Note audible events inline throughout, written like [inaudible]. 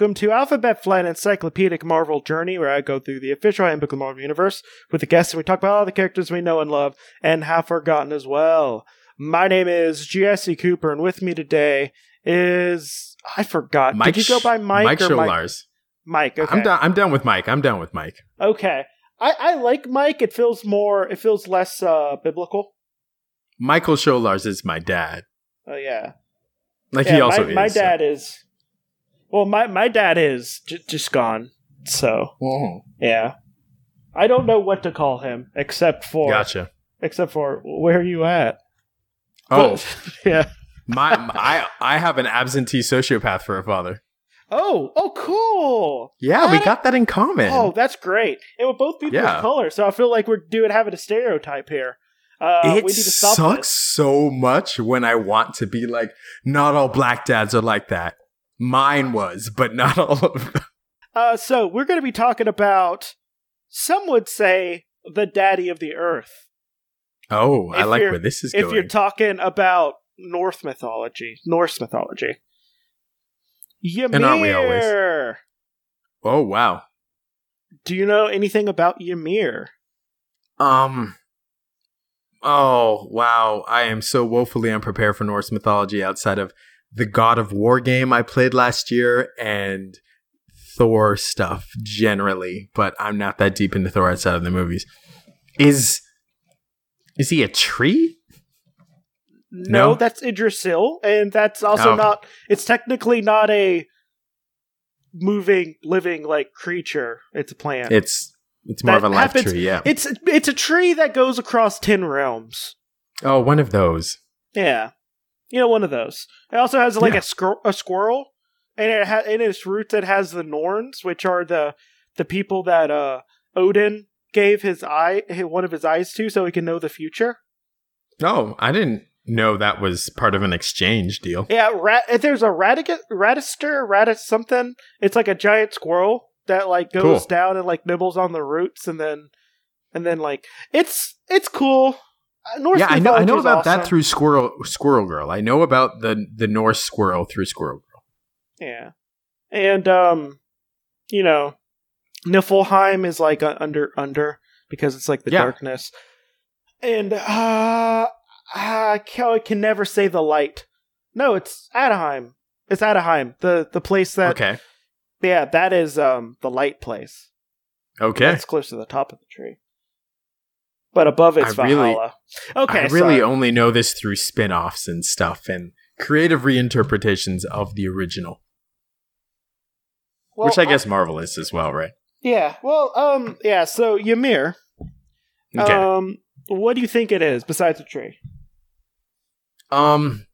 welcome to Alphabet Flight Encyclopedic Marvel Journey, where I go through the official handbook of the Marvel Universe with the guests and we talk about all the characters we know and love and have forgotten as well. My name is Jesse Cooper, and with me today is I forgot. Mike Did you go by Mike, Mike or Mike? Scholars. Mike. Okay. I'm down. I'm down with Mike. I'm down with Mike. Okay. I, I like Mike. It feels more. It feels less uh, biblical. Michael Scholars is my dad. Oh yeah. Like yeah, he also my, is. my so- dad is. Well, my my dad is j- just gone. So yeah, I don't know what to call him except for Gotcha. except for where are you at? Oh, [laughs] yeah. my, my I I have an absentee sociopath for a father. Oh, oh, cool. Yeah, we What? got that in common. Oh, that's great. And we're both people Yeah. of color, so I feel like we're doing having a stereotype here. Uh, it we need to stop sucks this. so much when I want to be like, not all black dads are like that. Mine was, but not all of them. Uh, so we're going to be talking about. Some would say the daddy of the earth. Oh, I like where this is if going. you're talking about North mythology, Norse mythology. Ymir. And aren't we always? oh wow. Do you know anything about Ymir? Um. Oh wow! I am so woefully unprepared for Norse mythology outside of the God of War game I played last year and Thor stuff generally, but I'm not that deep into Thor outside of the movies. Is is he a tree? No, No? that's Yggdrasil, and that's also Oh. not. It's technically not a moving, living like creature. It's a plant. It's it's more That of a life happens- tree, yeah. it's it's a tree that goes across ten realms. oh, one of those. Yeah, you know, one of those. It also has like Yeah. a squir- a squirrel, and it ha- in its roots it has the Norns, which are the the people that uh Odin gave his eye one of his eyes to, so he can know the future. Oh, I didn't know that was part of an exchange deal. Yeah, rat. There's a radic radister, radis something. It's like a giant squirrel that like goes Cool. down and like nibbles on the roots, and then and then like it's it's cool. Uh, Norse yeah, I know. I know about that through Squirrel Squirrel Girl. I know about the the Norse squirrel through Squirrel Girl. Yeah, and um, you know, Niflheim is like under under because it's like the Yeah. darkness, and uh, I can, never say the light. No, it's Anaheim. It's Anaheim, the the place that okay. yeah, that is um the light place. Okay. That's close to the top of the tree. But above it's I really- Valhalla. okay, I really sorry. only know this through spin-offs and stuff and creative reinterpretations of the original, Well, which I guess Marvel is as well, right? yeah. Well, um, yeah. So Ymir, Okay. um, what do you think it is besides a tree? Um,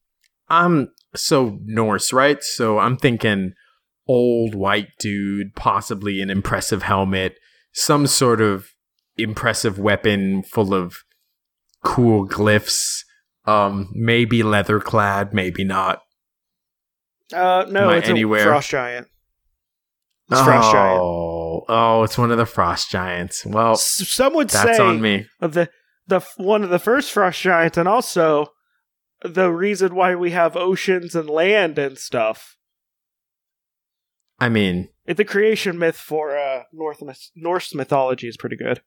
I'm so Norse, right? So I'm thinking old white dude, possibly an impressive helmet, some sort of impressive weapon full of cool glyphs. Um, maybe leather clad, maybe not. Uh, no, it's anywhere? a frost giant. It's frost giant. Oh, oh, it's one of the frost giants. Well, S- Some would that's say on me. of the the one of the first frost giants, and also the reason why we have oceans and land and stuff. I mean, The creation myth for uh, North Norse mythology is pretty good.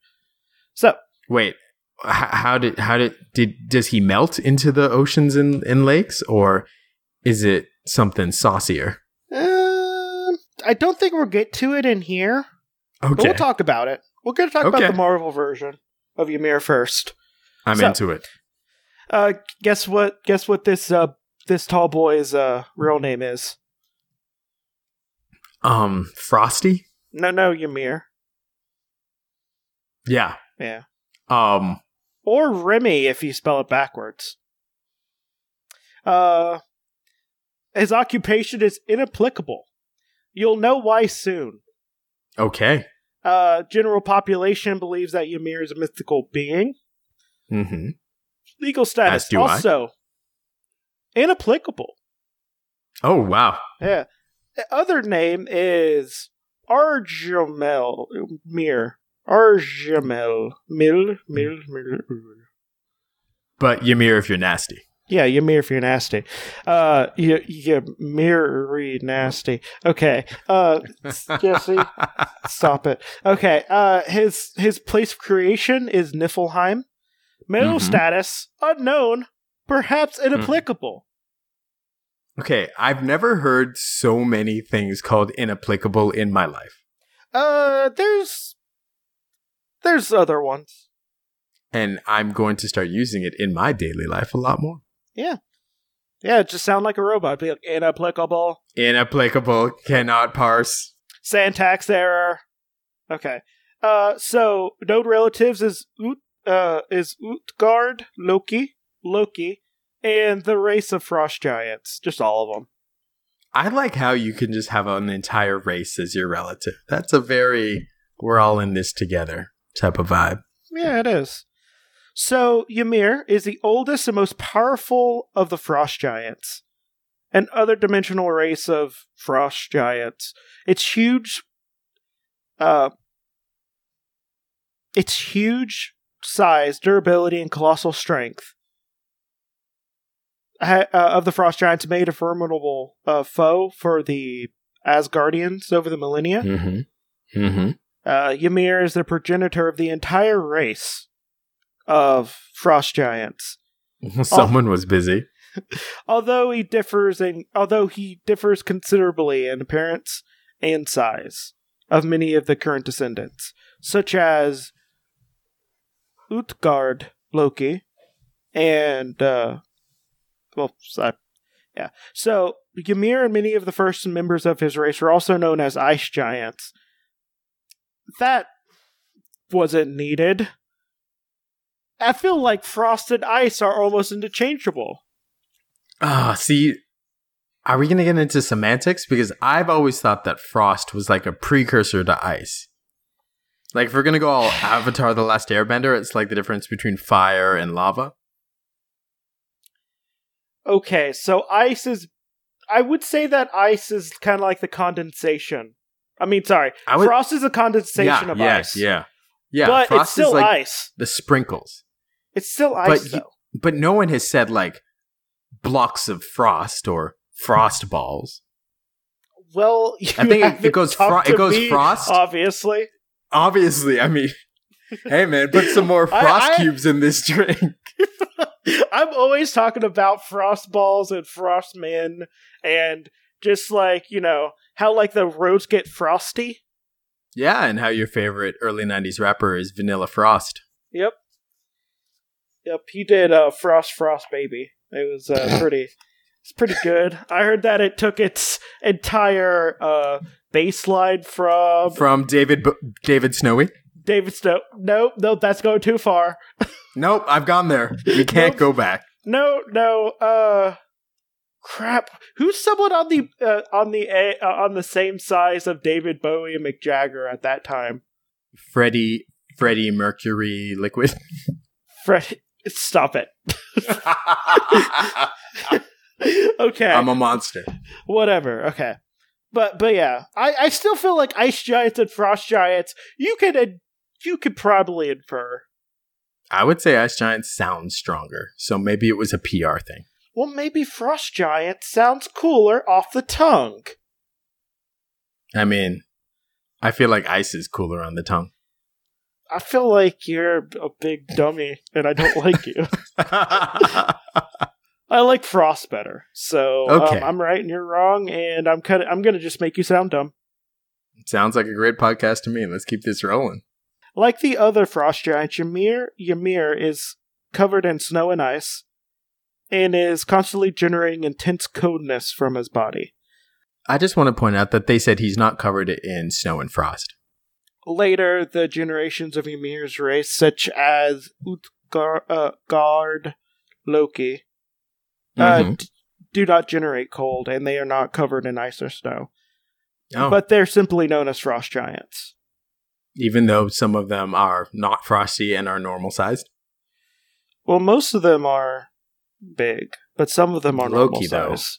So wait, how did how did did does he melt into the oceans and, and lakes, or is it something saucier? Um, I don't think we'll get to it in here, but Okay, we'll talk about it. We're going to talk about the Marvel version of Ymir first. I'm so- into it. Uh, guess what? Guess what this uh this tall boy's uh real name is? Um, Frosty. No, no, Ymir. Yeah. Yeah, Um. or Remy if you spell it backwards. Uh, his occupation is inapplicable. You'll know why soon. Okay. Uh, general population believes that Ymir is a mythical being. Mm-hmm. Legal status As do I. also inapplicable. Oh wow. Yeah. The other name is Arjamel Mir. Arjamel Mil Mil Mil. But Ymir, if you're nasty. Yeah, Ymir if you're nasty. Uh, you, Ymir nasty. Okay. Uh, [laughs] Jesse, stop it. Okay. Uh, his his place of creation is Niflheim. Marital Mhm. status unknown, perhaps inapplicable. okay, I've never heard so many things called inapplicable in my life. Uh, there's there's other ones. And I'm going to start using it in my daily life a lot more. Yeah, Yeah, it just sound like a robot. Be like inapplicable. Inapplicable, cannot parse. syntax error. Okay. Uh, so node relatives is Ut, uh, is Utgard, Loki, Loki, and the race of frost giants. Just all of them. I like how you can just have an entire race as your relative. That's a very we're all in this together type of vibe. Yeah, it is. So Ymir is the oldest and most powerful of the frost giants, an other dimensional race of frost giants. Its huge, uh, its huge size, durability, and colossal strength uh, of the frost giants made a formidable uh, foe for the Asgardians over the millennia. Mm-hmm. Mm-hmm. Uh, Ymir is the progenitor of the entire race of frost giants. [laughs] Someone was busy. [laughs] Although he differs in although he differs considerably in appearance and size of many of the current descendants, such as Utgard Loki and uh, well, so- yeah. So Ymir and many of the first members of his race were also known as ice giants. That wasn't needed. I feel like frost and ice are almost interchangeable. Ah, see, are we going to get into semantics? Because I've always thought that frost was like a precursor to ice. Like, if we're going to go all [sighs] Avatar The Last Airbender, it's like the difference between fire and lava. Okay, so ice is. I would say that ice is kind of like the condensation. I mean, sorry, I would, frost is a condensation yeah, of yeah, ice. Yeah, yeah. but frost it's still is like ice. the sprinkles. It's still ice, But you- though. But no one has said like blocks of frost or frost balls. Well, you I think it- it goes fro- it goes me, frost. Obviously, Obviously, I mean, [laughs] hey man, put some more I- frost I- cubes in this drink. [laughs] I'm always talking about frost balls and frost men, and just like you know how like the roads get frosty. Yeah, and how your favorite early '90s rapper is Vanilla Frost. Yep. Yep, he did uh Frost Frost Baby. It was uh [laughs] pretty it's pretty good. I heard that it took its entire uh bass line from From David B- David Snowy. David Snow. Nope, nope, that's going too far. [laughs] Nope, I've gone there. You can't Nope. go back. No, no, uh crap. Who's someone on the uh, on the a- uh, on the same size of David Bowie and Mick Jagger at that time? Freddie Freddie Mercury Liquid. [laughs] Fred Stop it. [laughs] okay. I'm a monster. whatever okay but but yeah i i still feel like ice giants and frost giants you could uh, you could probably infer I would say Ice giants sounds stronger, so maybe it was a PR thing. Well maybe frost giant sounds cooler off the tongue I mean, I feel like ice is cooler on the tongue. i feel like you're a big dummy and i don't like you [laughs] i like frost better so Okay. um, i'm right and you're wrong and i'm kind of i'm gonna just make you sound dumb Sounds like a great podcast to me. Let's keep this rolling. like the other frost giants ymir ymir is covered in snow and ice and is constantly generating intense coldness from his body I just want to point out that they said he's not covered in snow and frost. later the generations of Ymir's race, such as Utgard, uh, Loki, uh, Mhm. d- do not generate cold, and they are not covered in ice or snow. Oh, But they're simply known as frost giants. even though some of them are not frosty and are normal sized. Well, most of them are big, but some of them are normal Loki, though. size.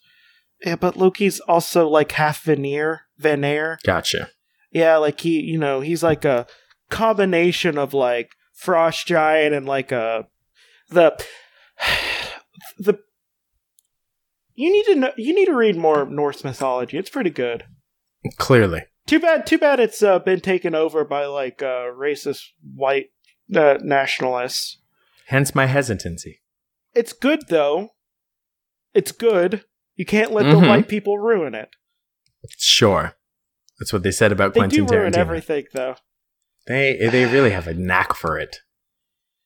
Yeah, but Loki's also like half veneer, veneer. Gotcha. Yeah, like he, you know, he's like a combination of like frost giant and like a the [sighs] the You need to know. You need to read more Norse mythology. It's pretty good. Clearly. Too bad. Too bad. It's uh, been taken over by like uh, racist white uh, nationalists. Hence my hesitancy. It's good though. It's good. You can't let Mhm. the white people ruin it. Sure. That's what they said about. They Quentin do ruin Tarantino. everything though. They they really have a knack for it.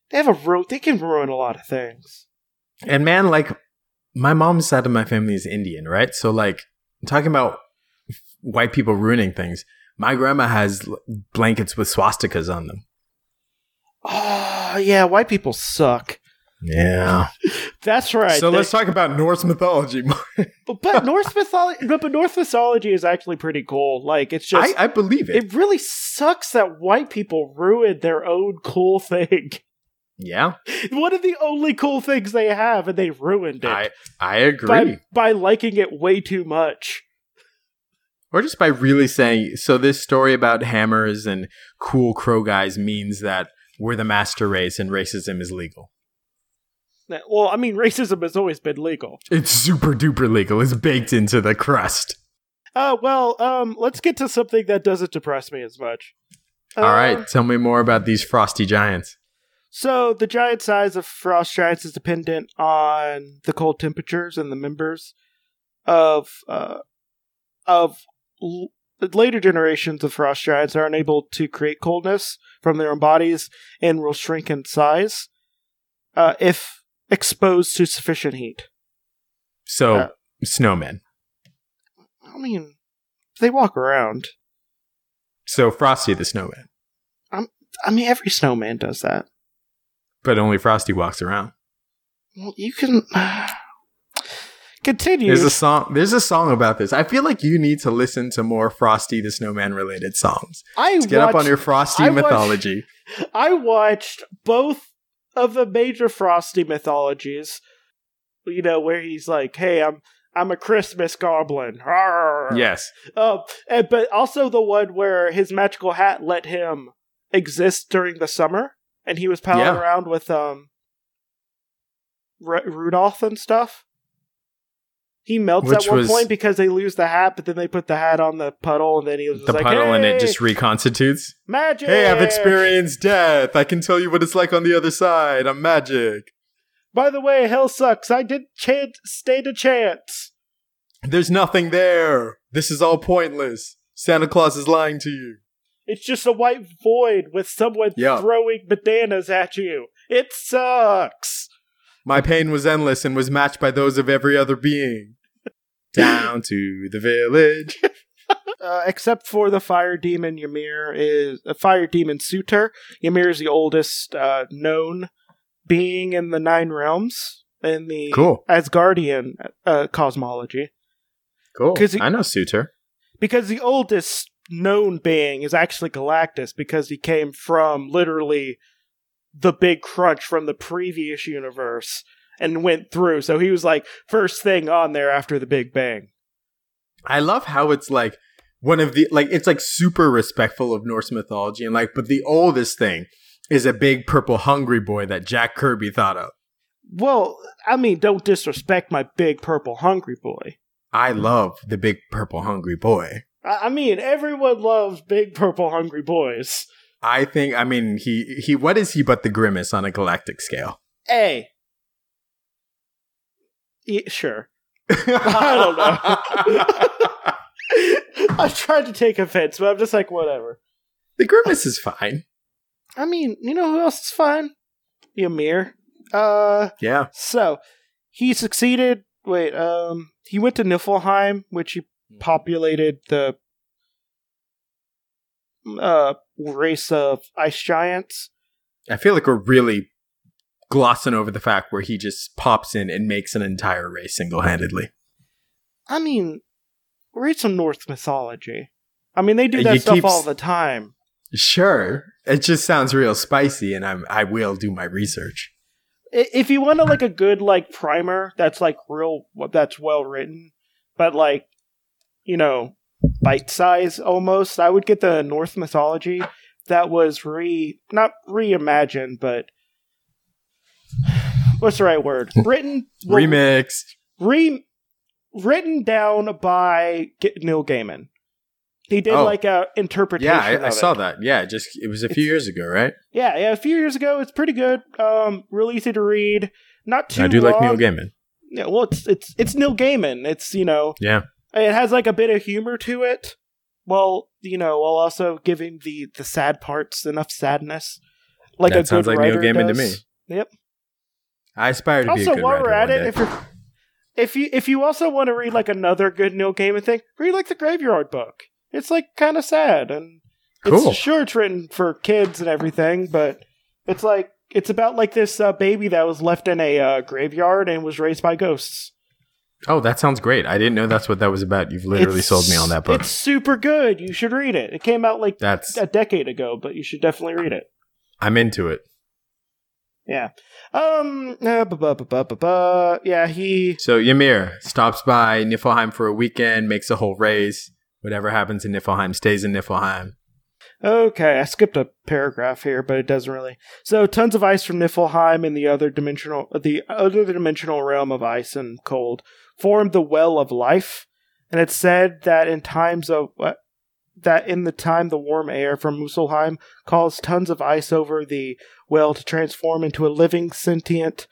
They have a ru- They can ruin a lot of things. And man, like my mom's side of my family is Indian, right? So like talking about white people ruining things. My grandma has blankets with swastikas on them. Oh yeah, white people suck. Yeah. That's right. so They- let's talk about Norse mythology. [laughs] but, but Norse mythology, but, but Norse mythology is actually pretty cool. Like it's just, I, I believe it. it really sucks that white people ruined their own cool thing. [laughs] yeah, One of the only cool things they have, and they ruined it I I agree. by by liking it way too much. or just by really saying, so this story about hammers and cool crow guys means that we're the master race and racism is legal. Well, I mean, [laughs] racism has always been legal. It's super duper legal. It's baked into the crust. Uh, well, um, let's get to something that doesn't depress me as much. All Uh, right, tell me more about these frosty giants. So the giant size of frost giants is dependent on the cold temperatures and the members of uh, of l- later generations of frost giants are unable to create coldness from their own bodies and will shrink in size uh, if exposed to sufficient heat. So, Uh, snowmen. I mean, they walk around. So, Frosty the snowman. I mean, every snowman does that. But only Frosty walks around. Well, you can [sighs] continue. There's a song. There's a song about this. I feel like you need to listen to more Frosty the Snowman related songs. I Let's get up on your Frosty I watched- mythology. [laughs] I watched both of the major Frosty mythologies. You know, where he's like, "Hey, I'm I'm a Christmas goblin." Arr. Yes. Uh, and, but also the one where his magical hat let him exist during the summer, and he was palling Yeah. around with um Ru- Rudolph and stuff. He melts Which at one was- point because they lose the hat, but then they put the hat on the puddle, and then he was The like, puddle and it just reconstitutes. magic. Hey, I've experienced death. I can tell you what it's like on the other side. I'm magic. By the way, hell sucks. I did chant, stand a chance. There's nothing there. This is all pointless. Santa Claus is lying to you. It's just a white void with someone Yeah. throwing bananas at you. It sucks. My pain was endless and was matched by those of every other being. [laughs] Down to the village. [laughs] Uh, except for the fire demon, Ymir is a fire demon Surtur. Ymir is the oldest uh, known being in the Nine Realms in the Cool. Asgardian uh, cosmology. Cool. he- I know Surtur. Because the oldest known being is actually Galactus, because he came from literally the big crunch from the previous universe and went through. So he was like first thing on there after the Big Bang. I love how it's like one of the like it's like super respectful of Norse mythology and like but the oldest thing is a big purple hungry boy that Jack Kirby thought of. Well, I mean, don't disrespect my big purple hungry boy. I love the big purple hungry boy. I I mean, everyone loves big purple hungry boys. I think I mean he he what is he but the grimace on a galactic scale? Hey. Sure. [laughs] I don't know. [laughs] I tried to take offense, but I'm just like, whatever. the grimace is fine. I mean, you know who else is fine? Ymir. Uh, Yeah. so he succeeded. Wait, um, he went to Niflheim, which he populated the uh race of ice giants. I feel like we're really glossing over the fact where he just pops in and makes an entire race single handedly. I mean, read some Norse mythology. I mean, they do that you stuff keep all the time. Sure. It just sounds real spicy and I'm I will do my research. If you want to like a good like primer that's like real, that's well written, but like you know, bite size almost, I would get the Norse mythology that was re not reimagined, but what's the right word? [laughs] Written Remixed. re written down by G- Neil Gaiman. He did Oh. like a interpretation. Yeah, I, I saw that. Yeah, just it was a few It's- years ago, right? Yeah, yeah, a few years ago. It's pretty good. Um, really easy to read. Not too. I do like Neil. Gaiman. Yeah, well, it's it's it's Neil Gaiman. It's you know, Yeah. It has like a bit of humor to it. Well, you know, while also giving the the sad parts enough sadness, like That a sounds good like Neil Gaiman to does. me. Yep. I aspire to be a Also, good while writer we're at it, if you're if you if you also want to read like another good Neil Gaiman thing, read like the Graveyard Book. It's like kind of sad and Cool. it's sure it's written for kids and everything, but it's like it's about like this uh, baby that was left in a uh, graveyard and was raised by ghosts. Oh, that sounds great. I didn't know that's what that was about. You've literally It's- sold me on that book. It's super good. You should read it. It came out like That's a decade ago, but you should definitely read it. I'm into it. Yeah. Um. Uh, yeah. He. So Ymir stops by Niflheim for a weekend, makes a whole race. Whatever happens in Niflheim stays in Niflheim. Okay, I skipped a paragraph here, but it doesn't really. So, tons of ice from Niflheim and the other dimensional, the other dimensional realm of ice and cold formed the well of life, and it said that in times of what that in the time the warm air from Muspelheim caused tons of ice over the well to transform into a living sentient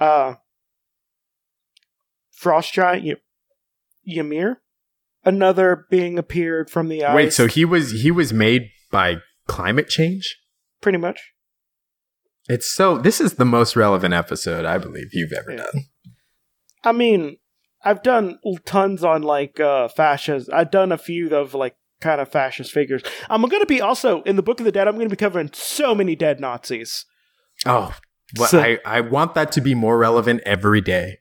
uh frost giant y- Ymir. Another being appeared from the ice. Wait, so he was he was made by climate change? pretty much. It's so this is the most relevant episode I believe you've ever Yeah. done. I mean, I've done tons on like uh fascists. I've done a few of like kind of fascist figures. I'm going to be also in the Book of the Dead. I'm going to be covering so many dead Nazis. Oh, well, So- I, I want that to be more relevant every day.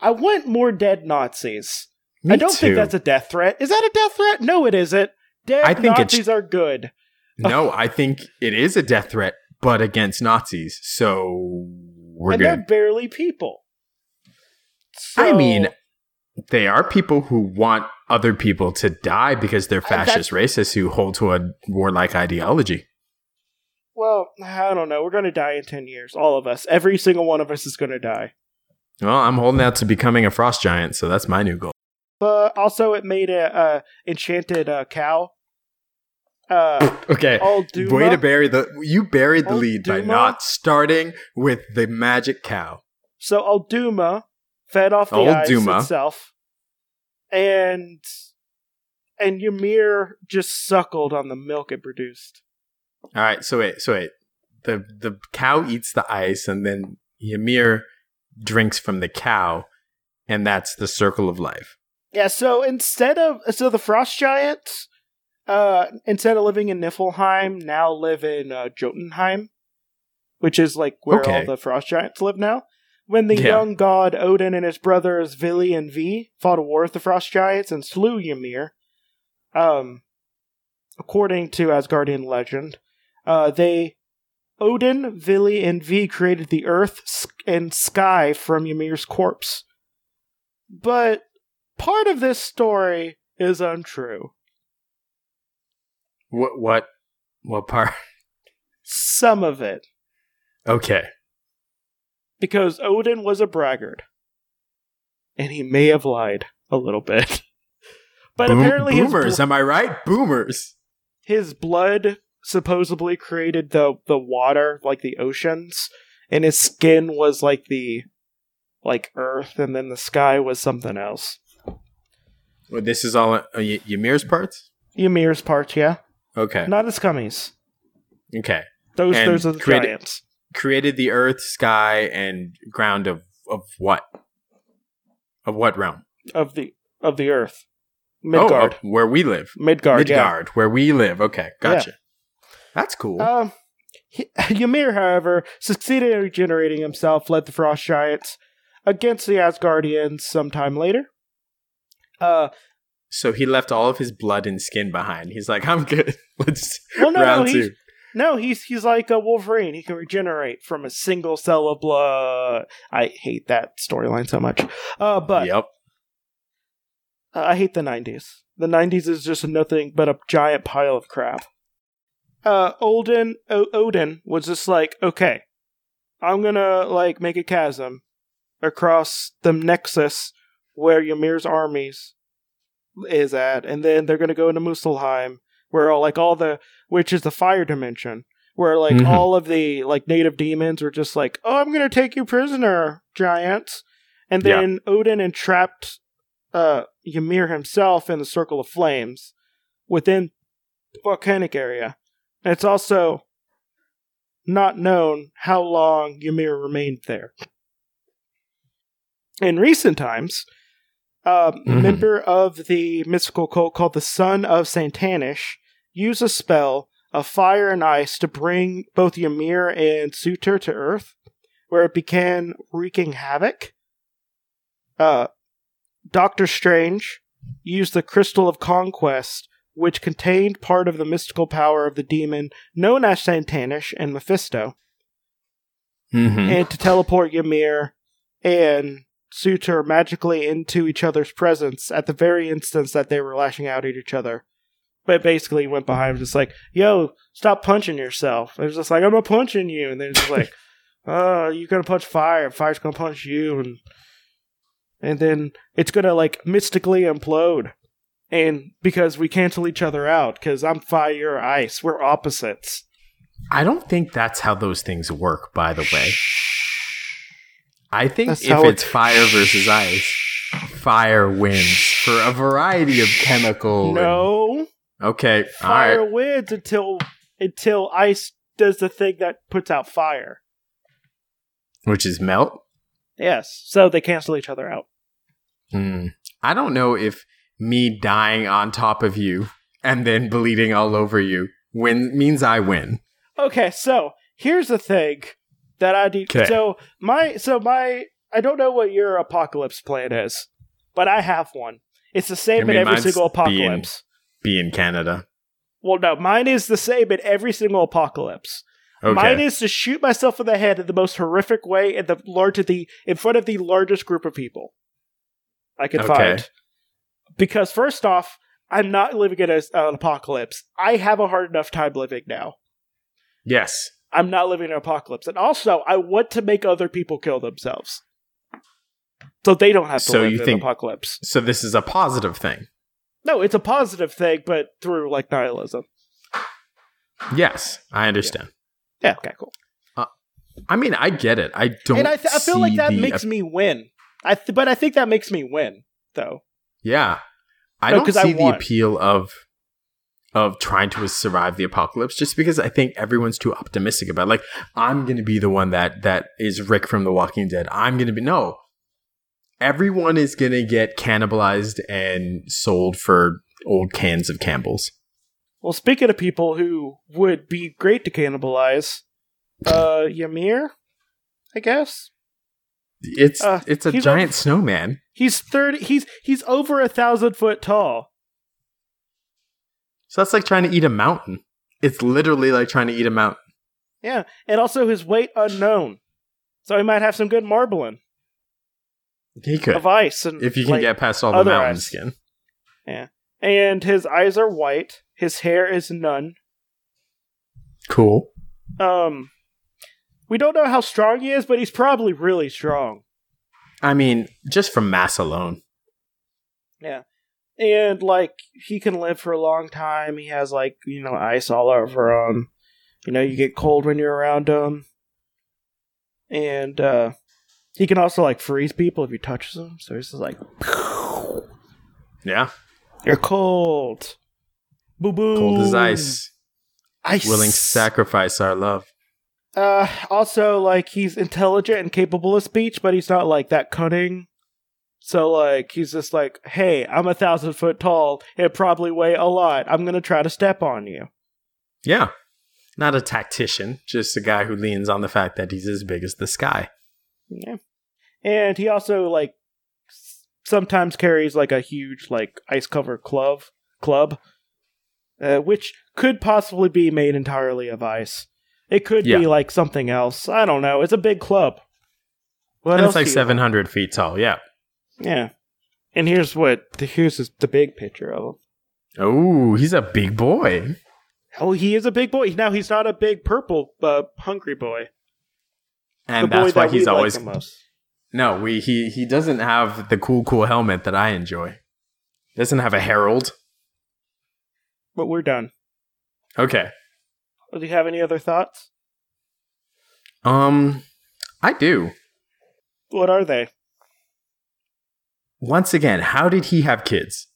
I want more dead Nazis. Me I don't too. think that's a death threat. Is that a death threat? No, it isn't. Dead I think Nazis are good. no, I think it is a death threat, but against Nazis. So we're and good. they're barely people. I mean, they are people who want other people to die because they're Uh, fascist racists who hold to a warlike ideology. well, I don't know. We're going to die in 10 years. All of us. Every single one of us is going to die. Well, I'm holding out to becoming a frost giant, so that's my new goal. But also, it made a uh, enchanted uh, cow. Uh, [laughs] Okay. Old Duma. Way to bury the you buried the lead by not starting with the magic cow. So Audhumla fed off the Old ice Duma. itself, and and Ymir just suckled on the milk it produced. All right, so wait, so wait. The the cow eats the ice and then Ymir drinks from the cow and that's the circle of life. Yeah. So instead of so the frost giants, uh, instead of living in Niflheim, now live in uh, Jotunheim, which is like where Okay. all the frost giants live now. When the Yeah. young god Odin and his brothers Vili and Ve fought a war with the frost giants and slew Ymir, um, according to Asgardian legend, uh, they Odin, Vili, and Ve created the earth and sky from Ymir's corpse. But part of this story is untrue. What what what part? Some of it. Okay. Because Odin was a braggart. And he may have lied a little bit. [laughs] But Boom- apparently boomers, bl- am I right? Boomers. his blood supposedly created the, the water, like the oceans, and his skin was like the like earth, and then the sky was something else. Well, this is all uh, y- Ymir's parts? Ymir's part, yeah. Okay. Not his cummies. Okay. Those And those are the created- giants. Created the earth, sky, and ground of of what? Of what realm? of the of the earth. Oh, Midgard. of where we live. Midgard, yeah. Midgard, where we live. Okay, gotcha. That's cool. Um, he- [laughs] Ymir, however, succeeded in regenerating himself, led the Frost Giants against the Asgardians sometime later. Uh, so he left all of his blood and skin behind. He's like, I'm good. [laughs] Let's well, no, round no, two. No, he's he's like a Wolverine. He can regenerate from a single cell of blood. I hate that storyline so much. Uh, but Yep. Uh, I hate the 90s. The 90s is just nothing but a giant pile of crap. Uh, Odin, o- Odin was just like, okay, I'm gonna, like, make a chasm across the nexus where Ymir's armies is at, and then they're gonna go into Muspelheim, where all, like all the which is the fire dimension, where like Mhm. all of the like native demons are just like, oh, I'm gonna take you prisoner, giants, and Yeah. then Odin entrapped uh Ymir himself in the circle of flames within the volcanic area. And it's also not known how long Ymir remained there. In recent times, um, a Mhm. member of the mystical cult called the Son of Satannish used a spell of fire and ice to bring both Ymir and Surtur to Earth, where it began wreaking havoc. Uh, Doctor Strange used the Crystal of Conquest, which contained part of the mystical power of the demon known as Satannish and Mephisto, Mm-hmm. and to teleport Ymir and Surtur magically into each other's presence at the very instance that they were lashing out at each other. But basically went behind just like, yo, stop punching yourself. It was just like, I'm not punching you. And then it's just like, [laughs] oh, you're gonna punch fire, fire's gonna punch you and and then it's gonna like mystically implode. And because we cancel each other out, because I'm fire, ice. We're opposites. I don't think that's how those things work, by the way. I think That's if how it- it's fire versus ice, fire wins for a variety of chemical. No. Okay. fire All right. wins until until ice does the thing that puts out fire. Which is melt. Yes, so they cancel each other out. Hmm. I don't know if me dying on top of you and then bleeding all over you win means I win. Okay, so here's the thing that I need. 'Kay. So my so my I don't know what your apocalypse plan is, but I have one. It's the same I mean, in every single apocalypse. Be in Canada. Well, no, mine is the same in every single apocalypse. Okay. Mine is to shoot myself in the head in the most horrific way in the large the in front of the largest group of people I could Okay. find. Because first off, I'm not living in a, an apocalypse. I have a hard enough time living now. yes. I'm not living in an apocalypse, and also I want to make other people kill themselves, so they don't have to So live you in think- an apocalypse. So this is a positive thing. No, it's a positive thing, but through like nihilism. Yes, I understand. Yeah. Okay. Cool. Uh, I mean, I get it. I don't. and I, th- I feel like that the makes me win. I th- but I think that makes me win though. Yeah. I No, don't 'cause I see the appeal of of trying to survive the apocalypse just because I think everyone's too optimistic about it. like I'm going to be the one that that is Rick from The Walking Dead. I'm going to be no. Everyone is going to get cannibalized and sold for old cans of Campbell's. Well, speaking of people who would be great to cannibalize, uh, Ymir, I guess It's Uh, it's a giant snowman. he's thirty. He's he's over a thousand foot tall. So that's like trying to eat a mountain. It's literally like trying to eat a mountain. Yeah, and also his weight unknown, so he might have some good marbling He could. of ice and if you can like- get past all the mountain ice. skin. Yeah, and his eyes are white. His hair is none. Cool. Um, we don't know how strong he is, but he's probably really strong. I mean, just from mass alone. Yeah. And like he can live for a long time. He has like you know ice all over him. You know, you get cold when you're around him, and uh he can also like freeze people if he touches them. So he's just like, Yeah. "You're cold, boo boo, Cold as ice. ice, Willing to sacrifice our love. Uh, also like he's intelligent and capable of speech, but he's not like that cunning. So like he's just like, hey, I'm a thousand foot tall It probably weigh a lot. I'm gonna try to step on you. Yeah. Not a tactician, just a guy who leans on the fact that he's as big as the sky. Yeah. And he also like sometimes carries like a huge like ice cover club club uh, which could possibly be made entirely of ice. It could Yeah. be like something else. I don't know. It's a big club. What and it's like do you 700 feet tall. Yeah. Yeah. And here's what the here's the- the big picture of him. Oh, he's a big boy. Oh, he is a big boy. Now he's not a big purple uh, hungry boy. And that's why that he's like always most. No, we he he doesn't have the cool cool helmet that I enjoy. Doesn't have a herald. But we're done. Okay. Do you have any other thoughts? Um I do. What are they? Once again, how did he have kids?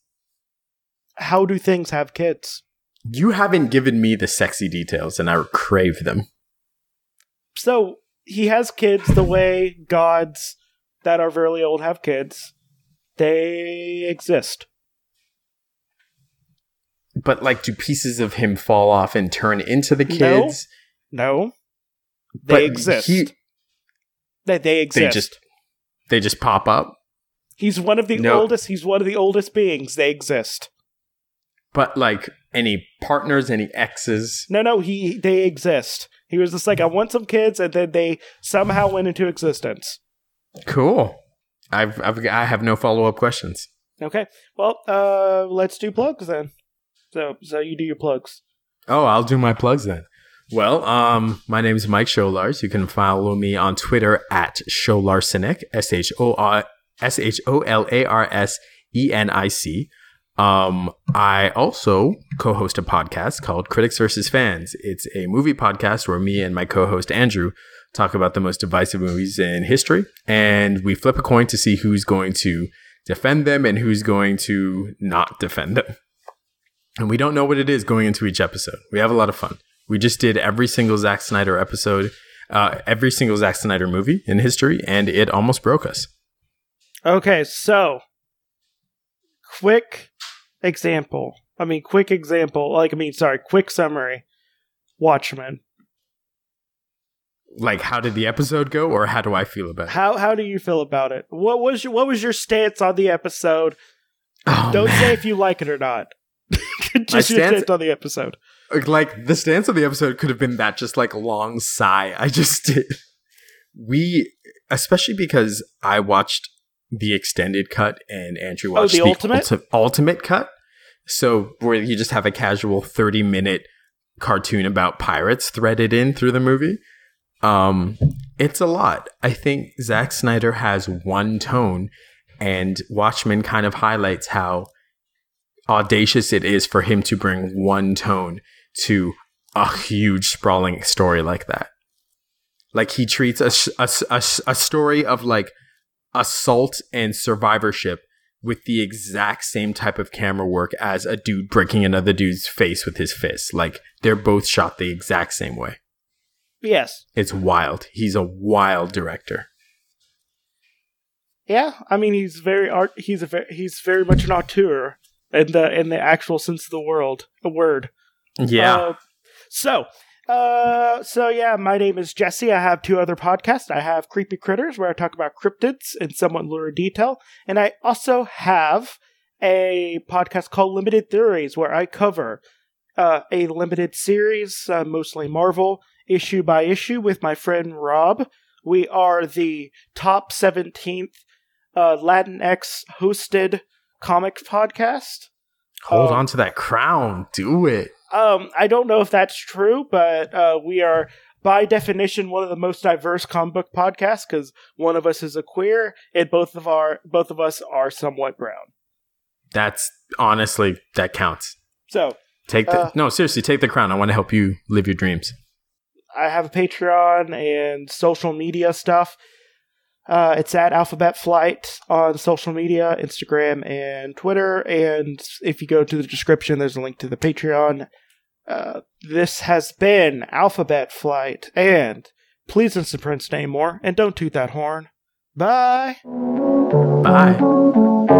How do things have kids? You haven't given me the sexy details and I crave them. So he has kids the way gods that are very old have kids. They exist. But like do pieces of him fall off and turn into the kids? No. But They exist. he- That they exist. they just they just pop up. he's one of the No. oldest he's one of the oldest beings. They exist. But like any partners, any exes. No, no, he they exist. He was just like, I want some kids, and then they somehow went into existence. Cool. I've, I've I have no follow up questions. Okay. Well, uh let's do plugs then. So so you do your plugs. Oh, I'll do my plugs then. Well, um, my name is Mike Scholars. You can follow me on Twitter at Scholarsenic, S H O R S H O L A R S E N I C. Um, I also co-host a podcast called Critics versus Fans. It's a movie podcast where me and my co-host Andrew talk about the most divisive movies in history, and we flip a coin to see who's going to defend them and who's going to not defend them. And we don't know what it is going into each episode. We have a lot of fun. We just did every single Zack Snyder episode, uh, every single Zack Snyder movie in history, and it almost broke us. Okay, so quick example. I mean, quick example. Like, I mean, sorry, quick summary. Watchmen. Like, how did the episode go, or how do I feel about it? How how do you feel about it? What was your what was your stance on the episode? Oh, Don't man. say if you like it or not. [laughs] Just your stance- on the episode. like the stance of the episode could have been that just like long sigh I just [laughs] did. We, especially because I watched the extended cut and Andrew Oh, watched the the, ultimate? ulti- ultimate cut. So where you just have a casual thirty minute cartoon about pirates threaded in through the movie. Um, it's a lot. I think Zack Snyder has one tone, and Watchmen kind of highlights how audacious it is for him to bring one tone to a huge sprawling story like that. Like he treats a, a, a a story of like assault and survivorship with the exact same type of camera work as a dude breaking another dude's face with his fist. Like they're both shot the exact same way. Yes. It's wild. He's a wild director. Yeah, I mean he's very art. He's a very, he's very much an auteur in the in the actual sense of the world. A word. Yeah. Uh, so, uh, so yeah, my name is Jesse. I have two other podcasts. I have Creepy Critters, where I talk about cryptids in somewhat lurid detail, and I also have a podcast called Limited Theories, where I cover uh, a limited series, uh, mostly Marvel, issue by issue, with my friend Rob. We are the top seventeenth uh, Latinx hosted comic podcast. Hold um, on to that crown. Do it. Um, I don't know if that's true, but uh, we are by definition one of the most diverse comic book podcasts because one of us is a queer and both of our both of us are somewhat brown. That's honestly that counts. So Take the Uh, no seriously. Take the crown. I want to help you live your dreams. I have a Patreon and social media stuff. Uh, it's at Alphabet Flight on social media, Instagram and Twitter. And if you go to the description, there's a link to the Patreon. Uh, this has been Alphabet Flight, and please listen to Prince Namor, and don't toot that horn. Bye. Bye.